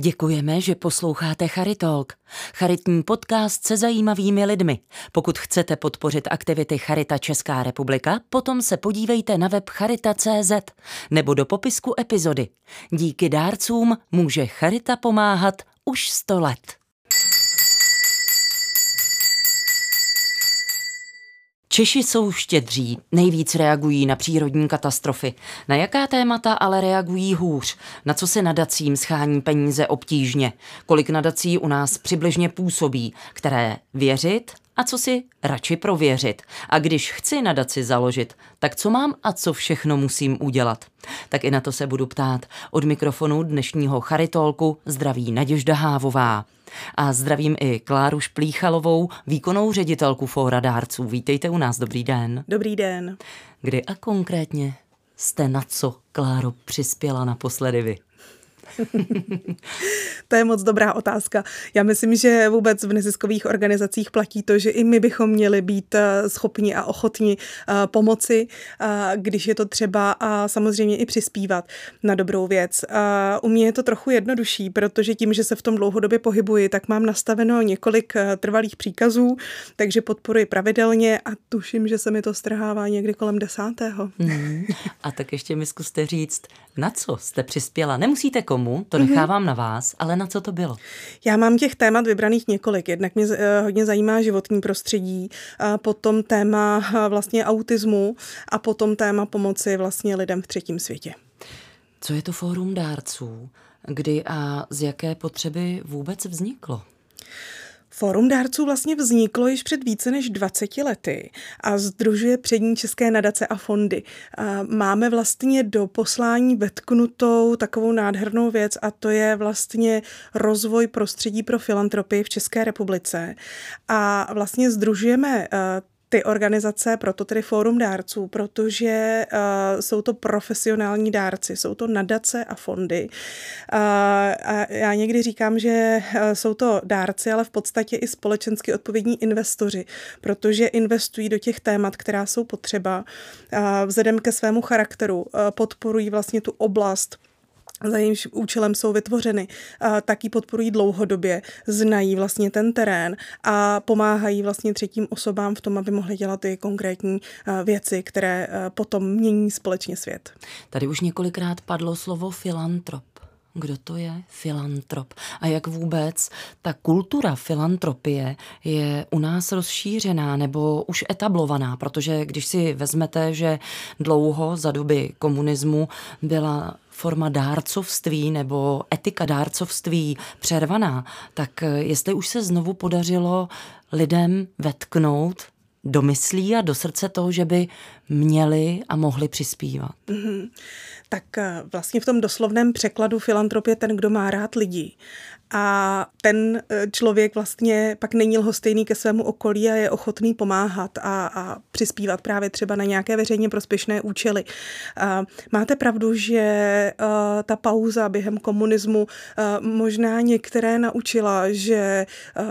Děkujeme, že posloucháte Charitalk, charitní podcast se zajímavými lidmi. Pokud chcete podpořit aktivity Charita Česká republika, potom se podívejte na web charita.cz nebo do popisku epizody. Díky dárcům může Charita pomáhat už 100 let. Češi jsou štědří, nejvíc reagují na přírodní katastrofy. Na jaká témata ale reagují hůř? Na co se nadacím schání peníze obtížně? Kolik nadací u nás přibližně působí? Které věřit a co si radši prověřit. A když chci nadaci založit, tak co mám a co všechno musím udělat? Tak i na to se budu ptát. Od mikrofonu dnešního Charitolku zdraví Naděžda Hávová. A zdravím i Kláru Šplíchalovou, výkonnou ředitelku Fóra dárců. Vítejte u nás, dobrý den. Dobrý den. Kdy a konkrétně jste na co, Kláro, přispěla naposledy vy? to je moc dobrá otázka. Já myslím, že vůbec v neziskových organizacích platí to, že i my bychom měli být eh, schopni a ochotni eh, pomoci, eh, když je to třeba a samozřejmě i přispívat na dobrou věc. U mě je to trochu jednodušší, protože tím, že se v tom dlouhodobě pohybuji, tak mám nastaveno několik trvalých příkazů, takže podporuji pravidelně a tuším, že se mi to strhává někdy kolem desátého. Hmm. A tak ještě mi zkuste říct, na co jste přispěla? Nemusíte komu, to mhm. nechávám mm-hmm. na vás, ale na co to bylo? Já mám těch témat vybraných několik. Jednak mě eh, hodně zajímá životní prostředí, a potom téma eh, vlastně autismu a potom téma pomoci vlastně lidem v třetím světě. Co je to fórum dárců? Kdy a z jaké potřeby vůbec vzniklo? Fórum dárců vlastně vzniklo již před více než 20 lety a združuje přední české nadace a fondy. Máme vlastně do poslání vetknutou takovou nádhernou věc a to je vlastně rozvoj prostředí pro filantropii v České republice. A vlastně združujeme ty organizace, proto tedy Fórum dárců, protože uh, jsou to profesionální dárci, jsou to nadace a fondy. Uh, a já někdy říkám, že uh, jsou to dárci, ale v podstatě i společensky odpovědní investoři, protože investují do těch témat, která jsou potřeba. Uh, vzhledem ke svému charakteru uh, podporují vlastně tu oblast za jejímž účelem jsou vytvořeny, tak ji podporují dlouhodobě, znají vlastně ten terén a pomáhají vlastně třetím osobám v tom, aby mohli dělat ty konkrétní věci, které potom mění společně svět. Tady už několikrát padlo slovo filantrop. Kdo to je filantrop? A jak vůbec ta kultura filantropie je u nás rozšířená nebo už etablovaná? Protože když si vezmete, že dlouho za doby komunismu byla forma dárcovství nebo etika dárcovství přervaná, tak jestli už se znovu podařilo lidem vetknout do myslí a do srdce toho, že by měli a mohli přispívat. Mm-hmm. Tak eh, vlastně v tom doslovném překladu filantropie ten, kdo má rád lidi a ten e, člověk vlastně pak není lhostejný ke svému okolí a je ochotný pomáhat a, a přispívat právě třeba na nějaké veřejně prospěšné účely. A máte pravdu, že a, e, ta pauza během komunismu a, e, možná některé naučila, že a,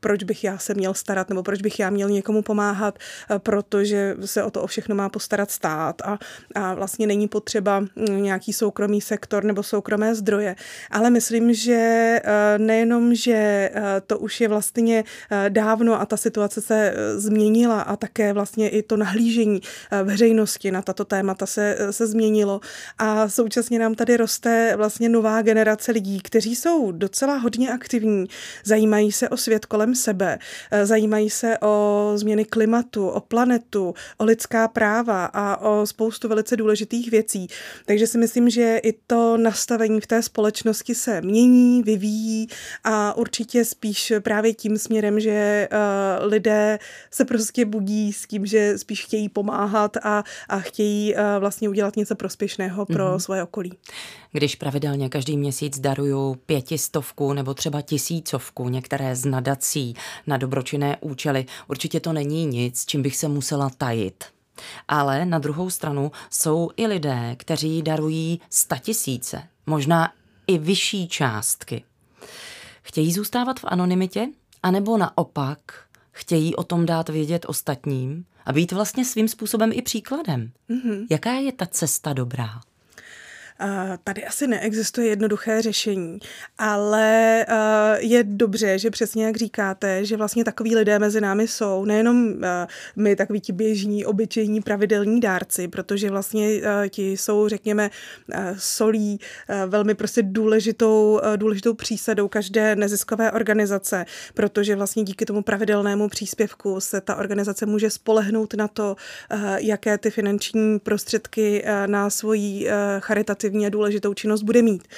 proč bych já se měl starat nebo proč bych já měl někomu pomáhat, a, protože se o to o všechno má postarat stát a, a vlastně není potřeba nějaký soukromý sektor nebo soukromé zdroje. Ale myslím, že Eh, nejenom, že eh, to už je vlastně eh, dávno a ta situace se změnila a také vlastně i to nahlížení veřejnosti na tato témata se, se změnilo a současně nám tady roste vlastně nová generace lidí, kteří jsou docela hodně aktivní, zajímají se o svět kolem sebe, zajímají se o změny klimatu, o planetu, o lidská práva a o spoustu velice důležitých věcí. Takže si myslím, že i to nastavení v té společnosti se mění, vyvíjí a určitě spíš právě tím směrem, že uh, lidé se prostě budí s tím, že spíš chtějí pomáhat a, a chtějí uh, vlastně udělat něco prospěšného pro mm-hmm. svoje okolí. Když pravidelně každý měsíc daruju pětistovku nebo třeba tisícovku některé z nadací na dobročinné účely, určitě to není nic, čím bych se musela tajit. Ale na druhou stranu jsou i lidé, kteří darují statisíce, možná i vyšší částky. Chtějí zůstávat v anonymitě, anebo naopak chtějí o tom dát vědět ostatním a být vlastně svým způsobem i příkladem. Mm-hmm. Jaká je ta cesta dobrá? Tady asi neexistuje jednoduché řešení, ale je dobře, že přesně jak říkáte, že vlastně takový lidé mezi námi jsou, nejenom my, takový ti běžní, obyčejní, pravidelní dárci, protože vlastně ti jsou, řekněme, solí velmi prostě důležitou, důležitou přísadou každé neziskové organizace, protože vlastně díky tomu pravidelnému příspěvku se ta organizace může spolehnout na to, jaké ty finanční prostředky na svoji charitativní a důležitou činnost bude mít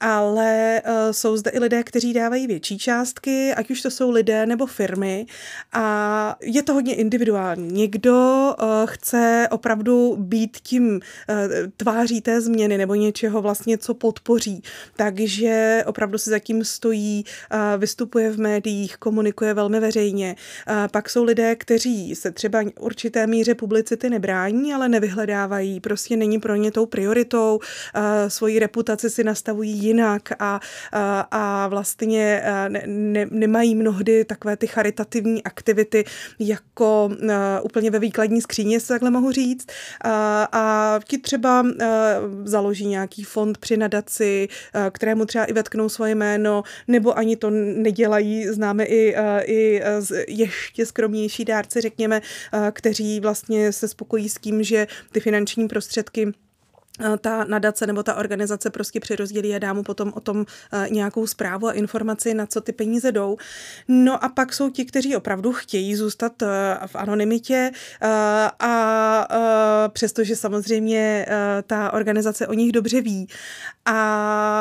ale uh, jsou zde i lidé, kteří dávají větší částky, ať už to jsou lidé nebo firmy a je to hodně individuální. Někdo uh, chce opravdu být tím uh, tváří té změny nebo něčeho vlastně, co podpoří, takže opravdu si zatím stojí, uh, vystupuje v médiích, komunikuje velmi veřejně. Uh, pak jsou lidé, kteří se třeba určité míře publicity nebrání, ale nevyhledávají, prostě není pro ně tou prioritou, uh, svoji reputaci si nastavují jinak a, a, a vlastně ne, ne, nemají mnohdy takové ty charitativní aktivity jako a, úplně ve výkladní skříně, se takhle mohu říct. A, a ti třeba a, založí nějaký fond při nadaci, a, kterému třeba i vetknou svoje jméno, nebo ani to nedělají. Známe i, a, i ještě skromnější dárci, řekněme, a, kteří vlastně se spokojí s tím, že ty finanční prostředky ta nadace nebo ta organizace prostě přirozdělí a dá mu potom o tom nějakou zprávu a informaci, na co ty peníze jdou. No a pak jsou ti, kteří opravdu chtějí zůstat v anonymitě a přestože samozřejmě ta organizace o nich dobře ví.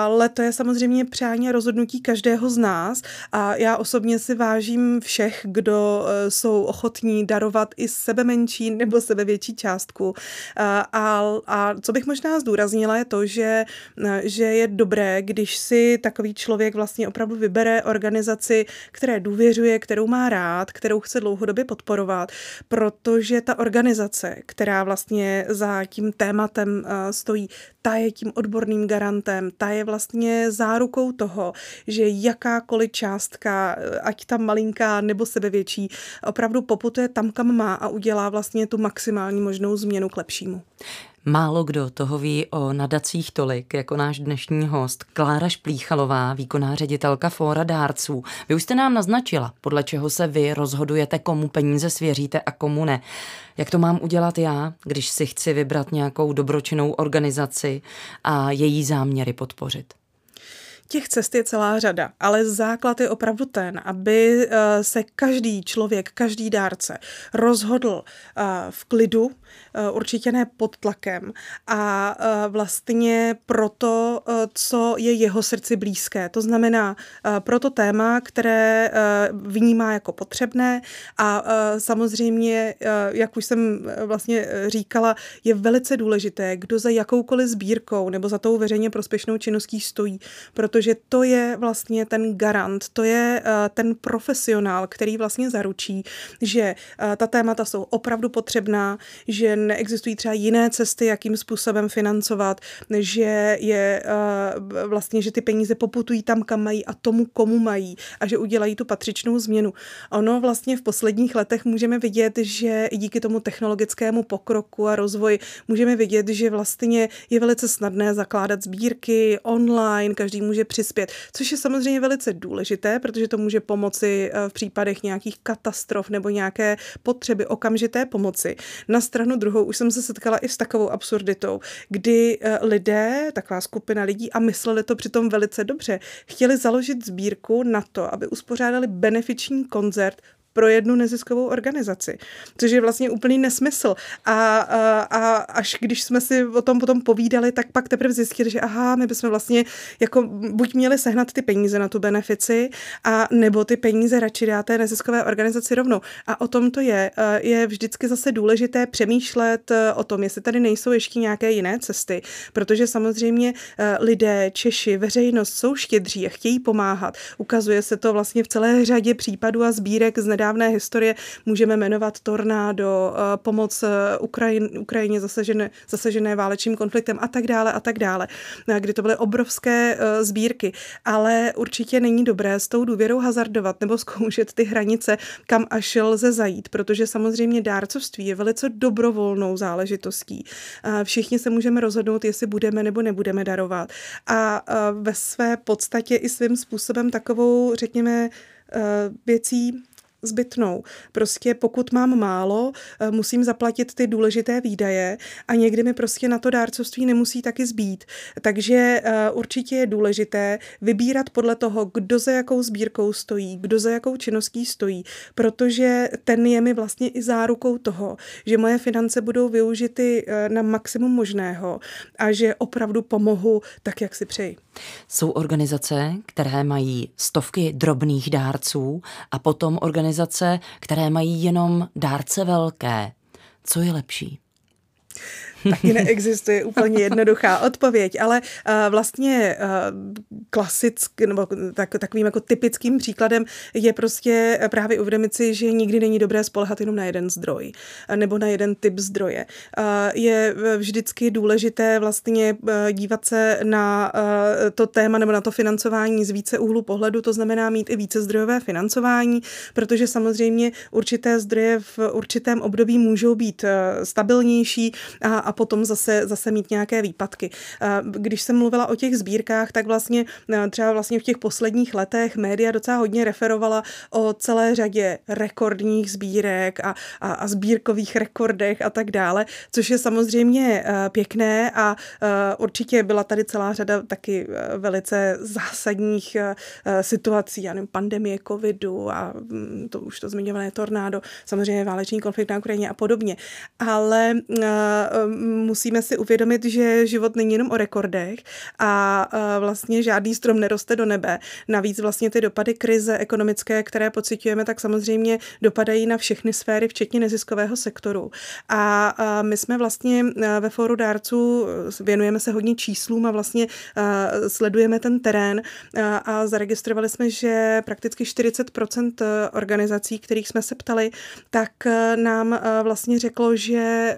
Ale to je samozřejmě přání a rozhodnutí každého z nás a já osobně si vážím všech, kdo jsou ochotní darovat i sebe menší nebo sebe větší částku. A, a co bych možná zdůraznila, je to, že, že je dobré, když si takový člověk vlastně opravdu vybere organizaci, které důvěřuje, kterou má rád, kterou chce dlouhodobě podporovat, protože ta organizace, která vlastně za tím tématem eh, stojí, ta je tím odborným garantem, ta je vlastně zárukou toho, že jakákoliv částka, ať ta malinká nebo sebevětší, opravdu poputuje tam, kam má a udělá vlastně tu maximální možnou změnu k lepšímu. Málo kdo toho ví o nadacích tolik, jako náš dnešní host Klára Šplíchalová, výkonná ředitelka Fóra dárců. Vy už jste nám naznačila, podle čeho se vy rozhodujete, komu peníze svěříte a komu ne. Jak to mám udělat já, když si chci vybrat nějakou dobročinnou organizaci a její záměry podpořit? Těch cest je celá řada, ale základ je opravdu ten, aby eh, se každý člověk, každý dárce rozhodl eh, v klidu, eh, určitě ne pod tlakem a vlastně proto, co je jeho srdci blízké. To znamená pro to téma, které vnímá jako potřebné a samozřejmě, jak už jsem vlastně říkala, je velice důležité, kdo za jakoukoliv sbírkou nebo za tou veřejně prospěšnou činností stojí, proto protože to je vlastně ten garant, to je uh, ten profesionál, který vlastně zaručí, že uh, ta témata jsou opravdu potřebná, že neexistují třeba jiné cesty, jakým způsobem financovat, že je uh, vlastně, že ty peníze poputují tam, kam mají a tomu, komu mají a že udělají tu patřičnou změnu. Ono vlastně v posledních letech můžeme vidět, že i díky tomu technologickému pokroku a rozvoji můžeme vidět, že vlastně je velice snadné zakládat sbírky online, každý může přispět, což je samozřejmě velice důležité, protože to může pomoci eh, v případech nějakých katastrof nebo nějaké potřeby okamžité pomoci. Na stranu druhou už jsem se setkala i s takovou absurditou, kdy eh, lidé, taková skupina lidí, a mysleli to přitom velice dobře, chtěli založit sbírku na to, aby uspořádali benefiční koncert pro jednu neziskovou organizaci, což je vlastně úplný nesmysl. A, a, a až když jsme si o tom potom povídali, tak pak teprve zjistili, že aha, my bychom vlastně jako buď měli sehnat ty peníze na tu benefici, a nebo ty peníze radši dát té neziskové organizaci rovnou. A o tom to je. Je vždycky zase důležité přemýšlet e, o tom, jestli tady nejsou ještě nějaké jiné cesty, protože samozřejmě e, lidé, Češi, veřejnost jsou štědří a chtějí pomáhat. Ukazuje se to vlastně v celé řadě případů a sbírek z nedávna nedávné historie můžeme jmenovat tornádo, pomoc Ukrajin, Ukrajině zasažené, zasažené válečným konfliktem a tak dále a tak dále, kdy to byly obrovské sbírky. Ale určitě není dobré s tou důvěrou hazardovat nebo zkoušet ty hranice, kam až lze zajít, protože samozřejmě dárcovství je velice dobrovolnou záležitostí. Všichni se můžeme rozhodnout, jestli budeme nebo nebudeme darovat. A ve své podstatě i svým způsobem takovou, řekněme, věcí zbytnou. Prostě pokud mám málo, eh, musím zaplatit ty důležité výdaje a někdy mi prostě na to dárcovství nemusí taky zbít. Takže eh, určitě je důležité vybírat podle toho, kdo za jakou sbírkou stojí, kdo za jakou činností stojí, protože ten je mi vlastně i zárukou toho, že moje finance budou využity eh, na maximum možného a že opravdu pomohu tak, jak si přeji. Jsou organizace, které mají stovky drobných dárců a potom organizace, které mají jenom dárce velké. Co je lepší? taky neexistuje úplně jednoduchá odpověď, ale uh, vlastně uh, klasický, nebo tak, takovým jako typickým příkladem je prostě právě uvědomit si, že nikdy není dobré spolehat jenom na jeden zdroj nebo na jeden typ zdroje. Uh, je vždycky důležité vlastně dívat se na to téma nebo na to financování z více úhlu pohledu, to znamená mít i více zdrojové financování, protože samozřejmě určité zdroje v určitém období můžou být stabilnější a, a potom zase, zase mít nějaké výpadky. Když jsem mluvila o těch sbírkách, tak vlastně třeba vlastně v těch posledních letech média docela hodně referovala o celé řadě rekordních sbírek a, a, a sbírkových rekordech a tak dále, což je samozřejmě pěkné a určitě byla tady celá řada taky velice zásadních situací, já nevím, pandemie covidu a mm, to už to zmiňované tornádo, samozřejmě válečný konflikt na Ukrajině a podobně. Ale musíme si uvědomit, že život není jenom o rekordech a vlastně žádný strom neroste do nebe. Navíc vlastně ty dopady krize ekonomické, které pocitujeme, tak samozřejmě dopadají na všechny sféry, včetně neziskového sektoru. A my jsme vlastně ve fóru dárců, věnujeme se hodně číslům a vlastně sledujeme ten terén a zaregistrovali jsme, že prakticky 40% organizací, kterých jsme se ptali, tak nám vlastně řeklo, že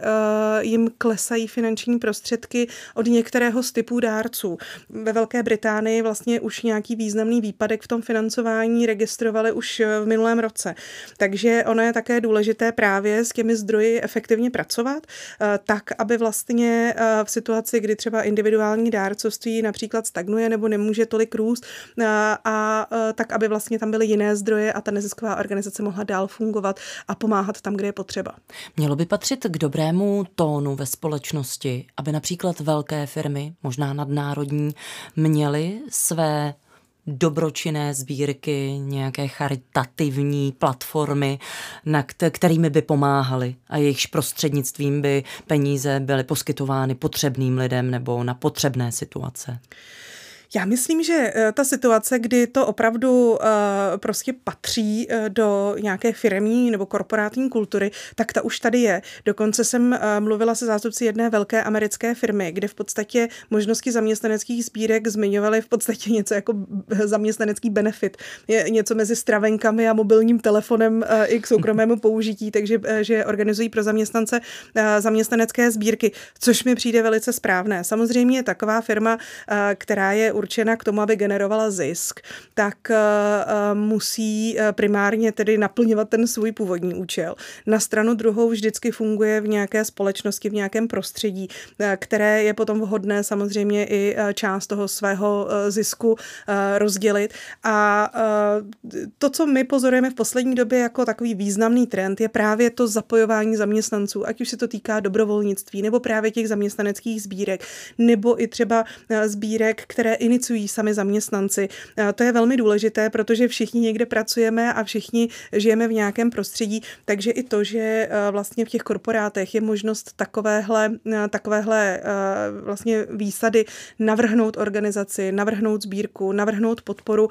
jim klesají finanční prostředky od některého z typů dárců. Ve Velké Británii vlastně už nějaký významný výpadek v tom financování registrovali už v minulém roce. Takže ono je také důležité právě s těmi zdroji efektivně pracovat, eh, tak, aby vlastně eh, v situaci, kdy třeba individuální dárcovství například stagnuje nebo nemůže tolik růst, eh, a tak, aby vlastně tam byly jiné zdroje a ta nezisková organizace mohla dál fungovat a pomáhat tam, kde je potřeba. Mělo by patřit k dobrému tónu ve společnosti, aby například velké firmy, možná nadnárodní, měly své dobročinné sbírky, nějaké charitativní platformy, na kterými by pomáhali a jejichž prostřednictvím by peníze byly poskytovány potřebným lidem nebo na potřebné situace. Já myslím, že eh, ta situace, kdy to opravdu uh, prostě patří uh, do nějaké firmní nebo korporátní kultury, tak ta už tady je. Dokonce jsem mluvila se zástupci jedné velké americké firmy, kde v podstatě možnosti zaměstnaneckých sbírek zmiňovaly v podstatě něco jako zaměstnanecký benefit. Je něco mezi stravenkami a mobilním telefonem i k soukromému použití, takže že organizují pro zaměstnance zaměstnanecké sbírky, což mi přijde velice správné. Samozřejmě taková firma, která je určena k tomu, aby generovala zisk, tak eh, eh, musí eh, primárně tedy naplňovat ten svůj původní účel. Na stranu druhou vždycky funguje v nějaké společnosti, v nějakém prostředí, které je potom vhodné samozřejmě i část toho svého zisku rozdělit. A to, co my pozorujeme v poslední době jako takový významný trend, je právě to zapojování zaměstnanců, ať už se to týká dobrovolnictví, nebo právě těch zaměstnaneckých sbírek, nebo i třeba sbírek, které iniciují sami zaměstnanci. To je velmi důležité, protože všichni někde pracujeme a všichni žijeme v nějakém prostředí, takže i to, že eh, vlastně v těch korporátech je možnost takovéhle, eh, takovéhle eh, vlastně výsady navrhnout organizaci, navrhnout sbírku, navrhnout podporu,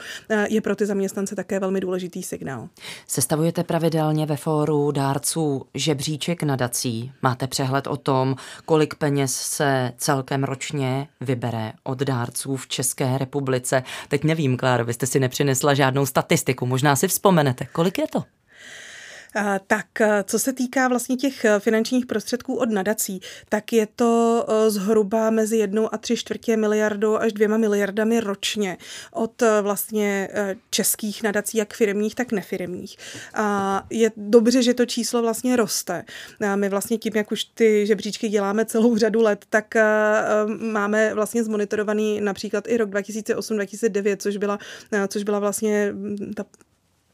je pro ty zaměstnance také velmi důležitý signál. Sestavujete pravidelně ve fóru dárců žebříček nadací. Máte přehled o tom, kolik peněz se celkem ročně vybere od dárců v České České republice. Teď nevím, Kláro, vy jste si nepřinesla žádnou statistiku, možná si vzpomenete. Kolik je to? Tak co se týká vlastně těch finančních prostředků od nadací, tak je to zhruba mezi jednou a tři čtvrtě miliardou až dvěma miliardami ročně od vlastně českých nadací, jak firmních, tak nefirmních. A je dobře, že to číslo vlastně roste. A my vlastně tím, jak už ty žebříčky děláme celou řadu let, tak máme vlastně zmonitorovaný například i rok 2008-2009, což byla, což byla vlastně ta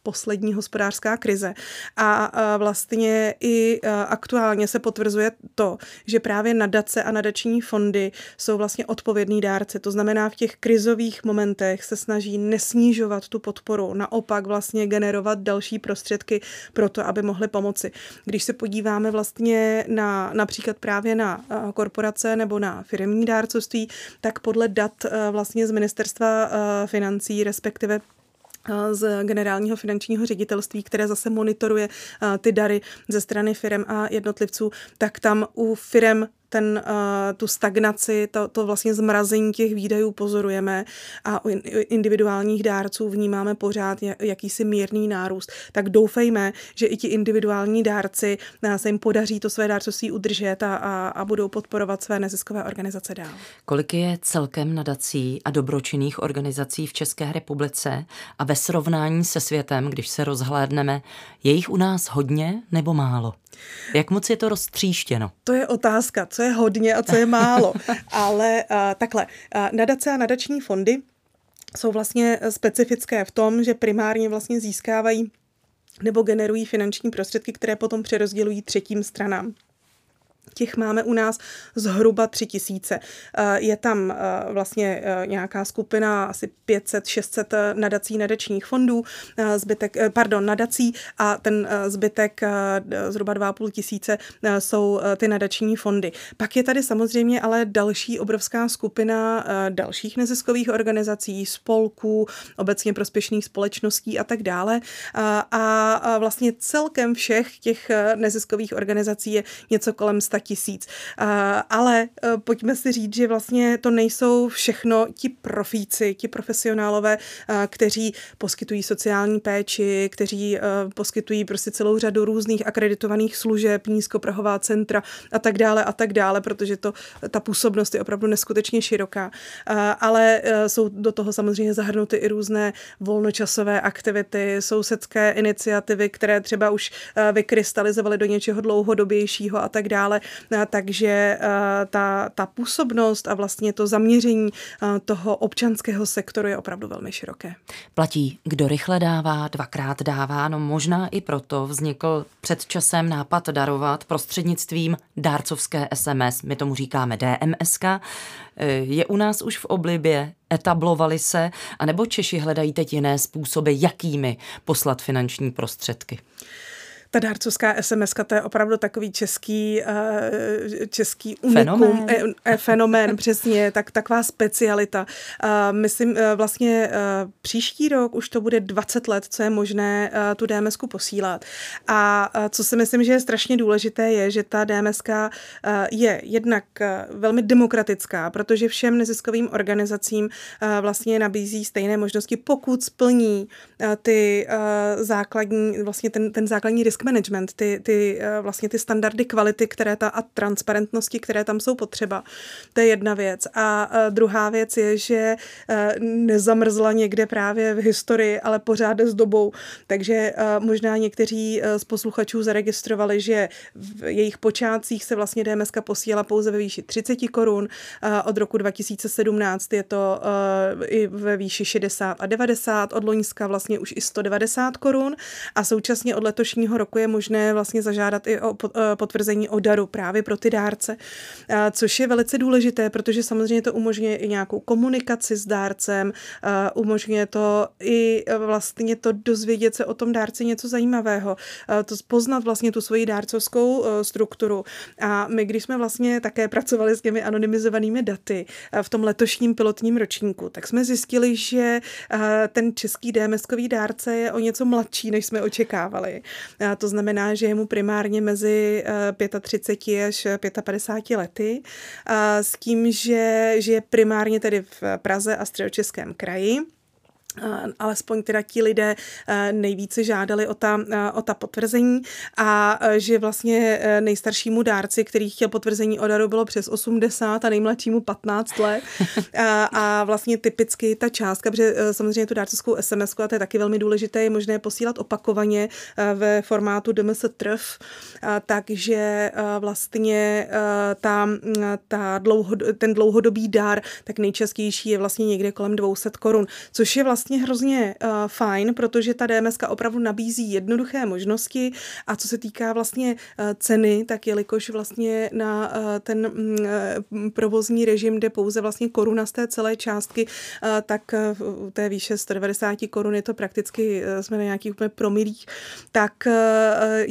poslední hospodářská krize. A vlastně i aktuálně se potvrzuje to, že právě nadace a nadační fondy jsou vlastně odpovědní dárce. To znamená, v těch krizových momentech se snaží nesnižovat tu podporu, naopak vlastně generovat další prostředky pro to, aby mohly pomoci. Když se podíváme vlastně na například právě na korporace nebo na firmní dárcovství, tak podle dat vlastně z ministerstva financí, respektive z generálního finančního ředitelství, které zase monitoruje ty dary ze strany firm a jednotlivců, tak tam u firm ten, uh, tu stagnaci, to, to vlastně zmrazení těch výdajů pozorujeme a u individuálních dárců vnímáme pořád jakýsi mírný nárůst. Tak doufejme, že i ti individuální dárci uh, se jim podaří to své dárcovství udržet a, a, a budou podporovat své neziskové organizace dál. Kolik je celkem nadací a dobročinných organizací v České republice a ve srovnání se světem, když se rozhlédneme, je jich u nás hodně nebo málo? Jak moc je to roztříštěno? To je otázka, co je hodně a co je málo. Ale uh, takhle, uh, nadace a nadační fondy jsou vlastně specifické v tom, že primárně vlastně získávají nebo generují finanční prostředky, které potom přerozdělují třetím stranám. Těch máme u nás zhruba tři tisíce. Eh, je tam eh, vlastně eh, nějaká skupina asi 500-600 nadací nadačních fondů, zbytek, pardon, nadací a ten zbytek zhruba 2,5 tisíce jsou ty nadační fondy. Pak je tady samozřejmě ale další obrovská skupina dalších neziskových organizací, spolků, obecně prospěšných společností a tak dále. A vlastně celkem všech těch neziskových organizací je něco kolem 100 tisíc. Ale e, pojďme si říct, že vlastně to nejsou všechno ti profíci, ti profesionálové, kteří poskytují sociální péči, kteří e, poskytují prostě celou řadu různých akreditovaných služeb, nízkoprahová centra a tak dále a tak dále, protože to, ta působnost je opravdu neskutečně široká. Ale e, jsou do toho samozřejmě zahrnuty i různé volnočasové aktivity, sousedské iniciativy, které třeba už vykrystalizovaly do něčeho dlouhodobějšího a tak dále. Eh, takže eh, ta, ta působnost a vlastně to zaměření eh, toho občanského sektoru je opravdu velmi široké. Platí, kdo rychle dává, dvakrát dává, no možná i proto vznikl před časem nápad darovat prostřednictvím dárcovské SMS, my tomu říkáme DMSK. Je u nás už v oblibě, etablovali se, anebo Češi hledají teď jiné způsoby, jakými poslat finanční prostředky? Ta dárcovská SMS, to je opravdu takový český, uh, český unikum, fenomén, e, e, fenomén přesně, tak, taková specialita. Myslím, vlastně příští rok už to bude 20 let, co je možné tu dms posílat. A co si myslím, že je strašně důležité, je, že ta DMS je jednak velmi demokratická, protože všem neziskovým organizacím vlastně nabízí stejné možnosti, pokud splní ty základní, vlastně ten, ten základní risk management, ty, ty eh, vlastně ty standardy kvality, které ta a transparentnosti, které tam jsou potřeba. To je jedna věc. A eh, druhá věc je, že eh, nezamrzla někde právě v historii, ale pořád s dobou. Takže možná někteří z posluchačů zaregistrovali, že v jejich počátcích se vlastně DMS posílala pouze ve výši 30 korun. Od roku 2017 je to i ve výši 60 a 90, od Loňska vlastně už i 190 korun a současně od letošního roku je možné vlastně zažádat i o eh, potvrzení o daru právě pro ty dárce, eh, což je velice důležité, protože samozřejmě to umožňuje i nějakou komunikaci s dárcem, eh, umožňuje to i vlastně to dozvědět se o tom dárci něco zajímavého, to poznat vlastně tu svoji dárcovskou strukturu. A my, když jsme vlastně také pracovali s těmi anonymizovanými daty v tom letošním pilotním ročníku, tak jsme zjistili, že ten český DMS-kový dárce je o něco mladší, než jsme očekávali. To znamená, že je mu primárně mezi 35 eh, až 55 lety, s tím, že žije primárně tedy v Praze a středočeském kraji alespoň teda ti lidé nejvíce žádali o ta, o ta potvrzení. A že vlastně nejstaršímu dárci, který chtěl potvrzení o daru, bylo přes 80 a nejmladšímu 15 let. A, a vlastně typicky ta částka, protože samozřejmě tu dárcovskou SMS, a to je taky velmi důležité, je možné posílat opakovaně ve formátu DMS TRF, takže vlastně ta, ta dlouho, ten dlouhodobý dár, tak nejčastější je vlastně někde kolem 200 korun, což je vlastně hrozně uh, fajn, protože ta DMS opravdu nabízí jednoduché možnosti a co se týká vlastně uh, ceny, tak jelikož vlastně na uh, ten uh, provozní režim jde pouze vlastně koruna z té celé částky, uh, tak uh, té výše 190 korun je to prakticky, uh, jsme na nějakých úplně promilích, tak uh,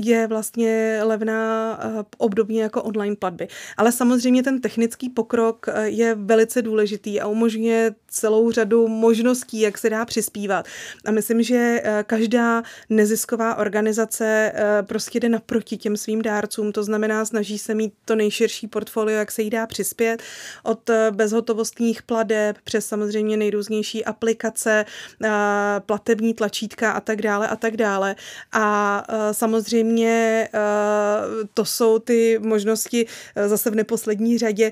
je vlastně levná uh, obdobně jako online platby. Ale samozřejmě ten technický pokrok uh, je velice důležitý a umožňuje celou řadu možností, jak se dá přispívat. A myslím, že eh, každá nezisková organizace eh, prostě jde naproti těm svým dárcům, to znamená, snaží se mít to nejširší portfolio, jak se jí dá přispět, od eh, bezhotovostních pladeb přes samozřejmě nejrůznější aplikace, platební tlačítka a tak dále a tak dále. A samozřejmě to jsou ty možnosti zase v neposlední řadě,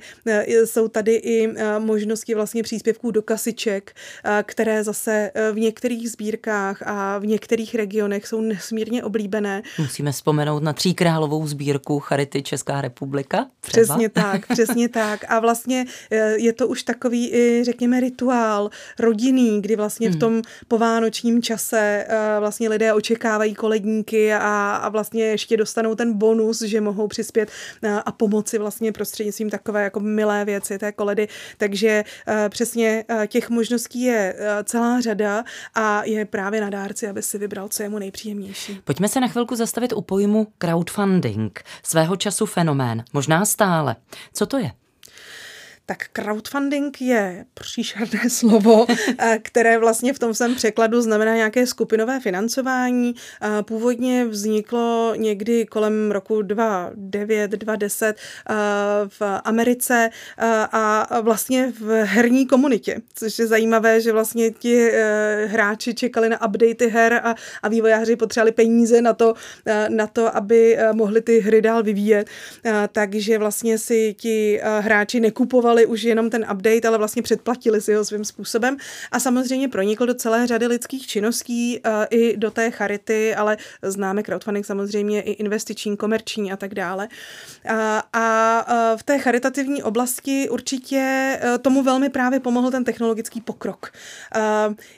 jsou tady i možnosti vlastně příspěvků do kasiček, které zase v některých sbírkách a v některých regionech jsou nesmírně oblíbené. Musíme vzpomenout na tříkrálovou sbírku Charity Česká republika. Třeba. Přesně tak, přesně tak. A vlastně e, je to už takový, řekněme, rituál rodinný, kdy vlastně hmm. v tom povánočním čase e, vlastně lidé očekávají koledníky a, a vlastně ještě dostanou ten bonus, že mohou přispět a pomoci vlastně prostřednictvím takové jako milé věci té koledy. Takže přesně těch možností je celá řada a je právě na dárci, aby si vybral, co je mu nejpříjemnější. Pojďme se na chvilku zastavit u pojmu crowdfunding. Svého času fenomén, možná stále. Co to je? Tak crowdfunding je příšerné slovo, eh, které vlastně v tom svém překladu znamená nějaké skupinové financování. Eh, původně vzniklo někdy kolem roku 2009, 2010 eh, v Americe a vlastně v herní komunitě, což je zajímavé, že vlastně ti hráči čekali na updaty her a, a vývojáři potřebovali peníze na to, na to, aby mohli ty hry dál vyvíjet. Takže vlastně si ti hráči nekupovali dostali už jenom ten update, ale vlastně předplatili si ho svým způsobem a samozřejmě pronikl do celé řady lidských činností uh, i do té charity, ale známe crowdfunding samozřejmě i investiční, komerční a tak dále. Uh, a uh, v té charitativní oblasti určitě tomu velmi právě pomohl ten technologický pokrok.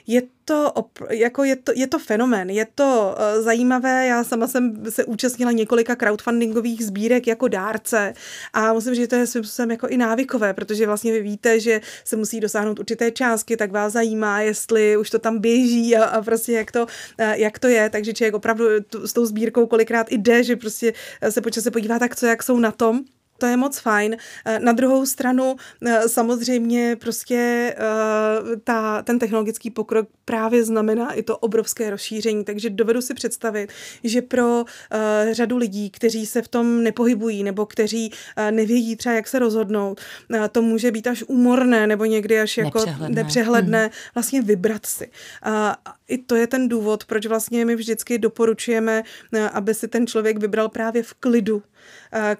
Je to, jako je to, je to fenomén, je to uh, zajímavé, já sama jsem se účastnila několika crowdfundingových sbírek jako dárce a musím říct, že to je svým způsobem jako i návykové, protože vlastně vy víte, že se musí dosáhnout určité částky, tak vás zajímá, jestli už to tam běží a, a prostě jak to, uh, jak to je, takže člověk opravdu s tou sbírkou kolikrát jde, že prostě se počas se podívá tak co, jak jsou na tom to je moc fajn. Eh, na druhou stranu eh, samozřejmě prostě eh, ta, ten technologický pokrok právě znamená i to obrovské rozšíření, takže dovedu si představit, že pro řadu lidí, kteří se v tom nepohybují nebo kteří nevědí třeba, jak se rozhodnout, to může být až úmorné nebo někdy až jako nepřehledné, nepřehledné hmm. vlastně vybrat si. I to je ten důvod, proč vlastně my vždycky doporučujeme, aby si ten člověk vybral právě v klidu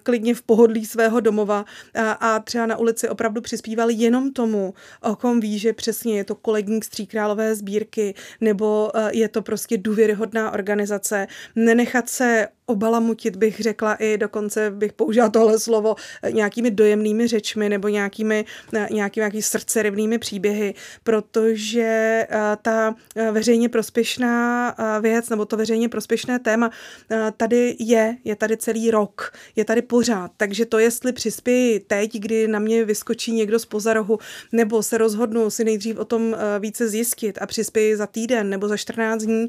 klidně v pohodlí svého domova a třeba na ulici opravdu přispíval jenom tomu, o kom ví, že přesně je to kolegník z Tříkrálové sbírky nebo je to prostě důvěryhodná organizace. Nenechat se obalamutit, bych řekla i dokonce bych použila tohle slovo nějakými dojemnými řečmi nebo nějakými, nějakými, nějakými srdcerivnými příběhy, protože ta veřejně prospěšná věc nebo to veřejně prospěšné téma tady je, je tady celý rok, je tady pořád, takže to, jestli přispěji teď, kdy na mě vyskočí někdo z pozarohu, nebo se rozhodnu si nejdřív o tom více zjistit a přispěji za týden nebo za 14 dní,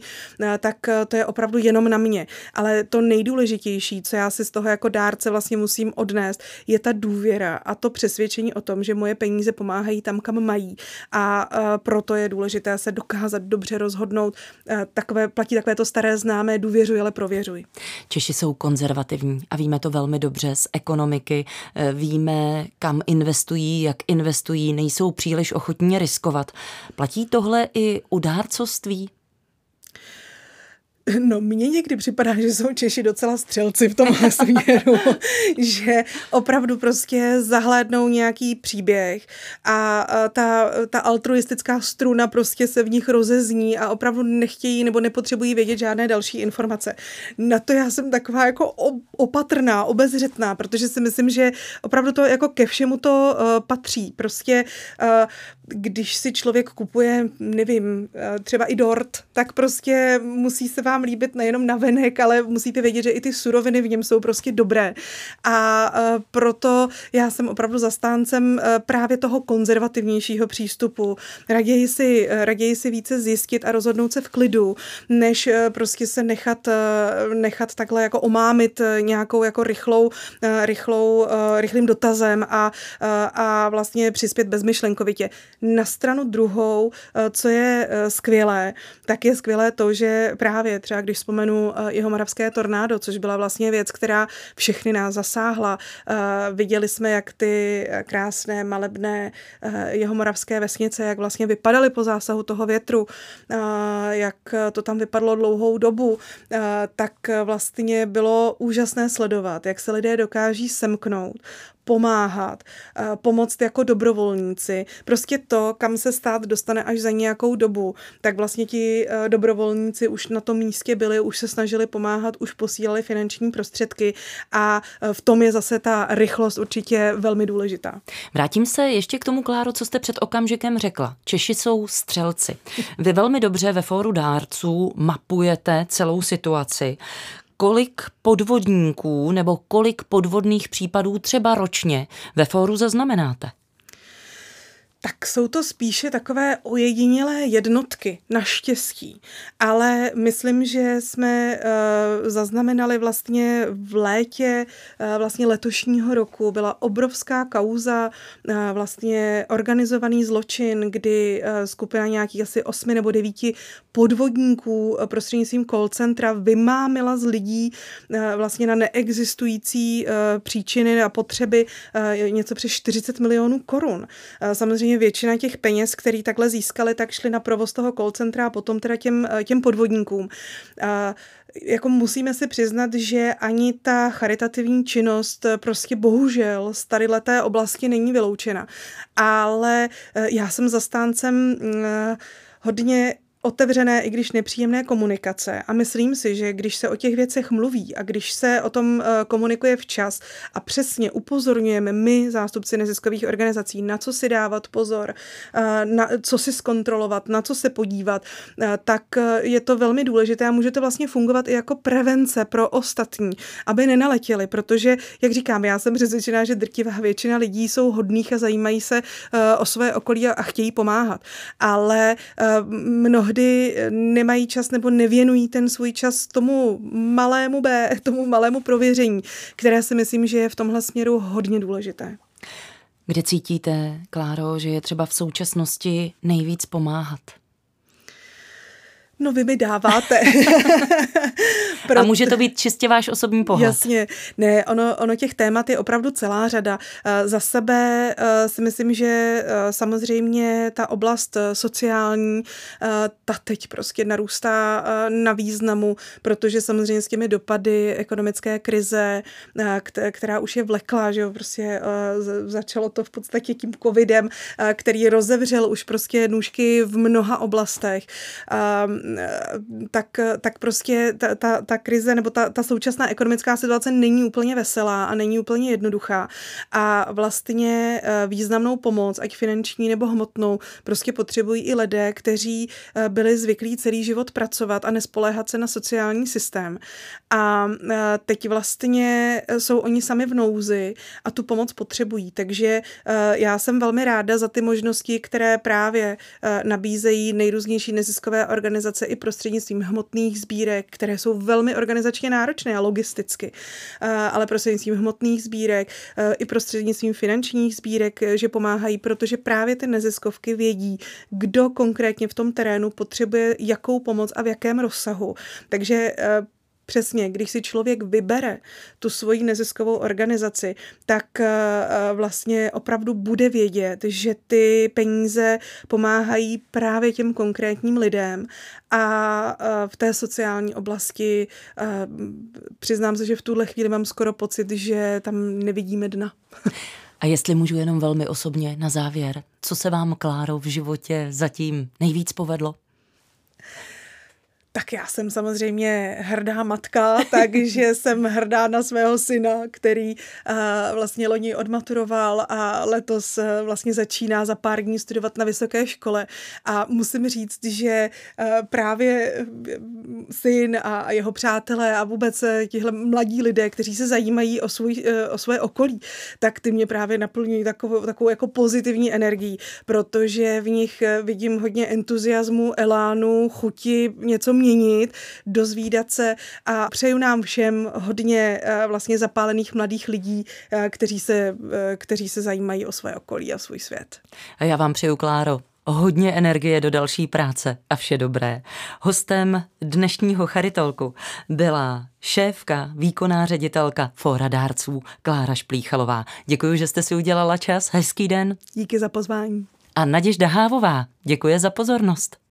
tak to je opravdu jenom na mě. Ale to nejdůležitější, co já si z toho jako dárce vlastně musím odnést, je ta důvěra a to přesvědčení o tom, že moje peníze pomáhají tam, kam mají. A proto je důležité se dokázat dobře rozhodnout. Takové, platí takové to staré známé, důvěřuj, ale prověřuj. Češi jsou konzervativní a víme to velmi dobře z ekonomiky ekonomiky, eh, víme, kam investují, jak investují, nejsou příliš ochotní riskovat. Platí tohle i u dárcovství? No, mně někdy připadá, že jsou Češi docela střelci v tomhle směru, že opravdu prostě zahlédnou nějaký příběh a ta, ta altruistická struna prostě se v nich rozezní a opravdu nechtějí nebo nepotřebují vědět žádné další informace. Na to já jsem taková jako opatrná, obezřetná, protože si myslím, že opravdu to jako ke všemu to uh, patří. Prostě uh, když si člověk kupuje, nevím, uh, třeba i dort, tak prostě musí se vám vám líbit nejenom na venek, ale musíte vědět, že i ty suroviny v něm jsou prostě dobré. A uh, proto já jsem opravdu zastáncem uh, právě toho konzervativnějšího přístupu. Raději si, uh, raději si více zjistit a rozhodnout se v klidu, než prostě se nechat, nechat takhle jako omámit nějakou jako rychlou, rychlou, rychlým dotazem a, a vlastně přispět bezmyšlenkovitě. Na stranu druhou, uh, co je skvělé, tak je skvělé to, že právě Třeba když vzpomenu eh, jeho moravské tornádo, což byla vlastně věc, která všechny nás zasáhla. Eh, viděli jsme, jak ty eh, krásné, malebné jeho moravské vesnice, jak vlastně vypadaly po zásahu toho větru, jak to tam vypadlo dlouhou dobu, tak vlastně bylo úžasné sledovat, jak se lidé dokáží semknout, pomáhat, eh, pomoct jako dobrovolníci. Prostě to, kam se stát dostane až za nějakou dobu, tak vlastně ti eh, dobrovolníci už na tom místě byli, už se snažili pomáhat, už posílali finanční prostředky a eh, v tom je zase ta rychlost určitě velmi důležitá. Vrátím se ještě k tomu, Kláro, co jste před okamžikem řekla. Češi jsou střelci. Vy velmi dobře ve fóru dárců mapujete celou situaci kolik podvodníků nebo kolik podvodných případů třeba ročně ve fóru zaznamenáte? Tak jsou to spíše takové ojedinělé jednotky, naštěstí. Ale myslím, že jsme uh, zaznamenali vlastně v létě uh, vlastně letošního roku byla obrovská kauza, uh, vlastně organizovaný zločin, kdy uh, skupina nějakých asi osmi nebo devíti podvodníků uh, prostřednictvím call centra vymámila z lidí uh, vlastně na neexistující uh, příčiny a potřeby uh, něco přes 40 milionů korun. Uh, samozřejmě většina těch peněz, který takhle získali, tak šly na provoz toho call centra a potom teda těm, eh, těm podvodníkům. A jako musíme si přiznat, že ani ta charitativní činnost eh, prostě bohužel z tady leté oblasti není vyloučena. Ale eh, já jsem zastáncem hodně otevřené, i když nepříjemné komunikace. A myslím si, že když se o těch věcech mluví a když se o tom eh, komunikuje včas a přesně upozorňujeme my, zástupci neziskových organizací, na co si dávat pozor, eh, na co si zkontrolovat, na co se podívat, eh, tak je to velmi důležité a může to vlastně fungovat i jako prevence pro ostatní, aby nenaletěli, protože, jak říkám, já jsem přesvědčená, že drtivá většina lidí jsou hodných a zajímají se o své okolí a chtějí pomáhat. Ale mnohdy mnohdy nemají čas nebo nevěnují ten svůj čas tomu malému B, tomu malému prověření, které si myslím, že je v tomhle směru hodně důležité. Kde cítíte, Kláro, že je třeba v současnosti nejvíc pomáhat? No vy mi dáváte. Pro... A může to být čistě váš osobní pohled. Jasně. Ne, ono, ono těch témat je opravdu celá řada. Eh, za sebe eh, si myslím, že eh, samozřejmě ta oblast sociální, ta teď prostě narůstá na významu, protože samozřejmě s těmi dopady ekonomické krize, která už je vlekla, že jo, prostě začalo to v podstatě tím covidem, který rozevřel už prostě nůžky v mnoha oblastech tak, tak prostě ta, ta, ta krize nebo ta, ta současná ekonomická situace není úplně veselá a není úplně jednoduchá. A vlastně eh, významnou pomoc, ať finanční nebo hmotnou, prostě potřebují i lidé, kteří eh, byli zvyklí celý život pracovat a nespoléhat se na sociální systém. A eh, teď vlastně jsou oni sami v nouzi a tu pomoc potřebují. Takže já jsem velmi ráda za ty možnosti, které právě nabízejí nejrůznější neziskové organizace organizace i prostřednictvím hmotných sbírek, které jsou velmi organizačně náročné a logisticky, eh, ale prostřednictvím hmotných sbírek eh, i prostřednictvím finančních sbírek, eh, že pomáhají, protože právě ty neziskovky vědí, kdo konkrétně v tom terénu potřebuje jakou pomoc a v jakém rozsahu. Takže Přesně, když si člověk vybere tu svoji neziskovou organizaci, tak eh, eh, vlastně opravdu bude vědět, že ty peníze pomáhají právě těm konkrétním lidem a eh, v té sociální oblasti přiznám se, že v tuhle chvíli mám skoro pocit, že tam nevidíme dna. A jestli můžu jenom velmi osobně na závěr, co se vám, Kláro, v životě zatím nejvíc povedlo? Tak já jsem samozřejmě hrdá matka, takže jsem hrdá na svého syna, který uh, vlastně loni odmaturoval a letos uh, vlastně začíná za pár dní studovat na vysoké škole. A musím říct, že uh, právě syn a jeho přátelé a vůbec tihle mladí lidé, kteří se zajímají o, svůj, o své okolí, tak ty mě právě naplňují takovou, takovou jako pozitivní energii, protože v nich vidím hodně entuziasmu, elánu, chuti něco měnit, dozvídat se a přeju nám všem hodně eh, vlastně zapálených mladých lidí, eh, kteří se, eh, kteří se zajímají o své okolí a svůj svět. A já vám přeju, Kláro, hodně energie do další práce a vše dobré. Hostem dnešního Charitolku byla šéfka, výkonná ředitelka Fóra dárců Klára Šplíchalová. Děkuji, že jste si udělala čas. Hezký den. Díky za pozvání. A Naděžda Hávová. Děkuji za pozornost.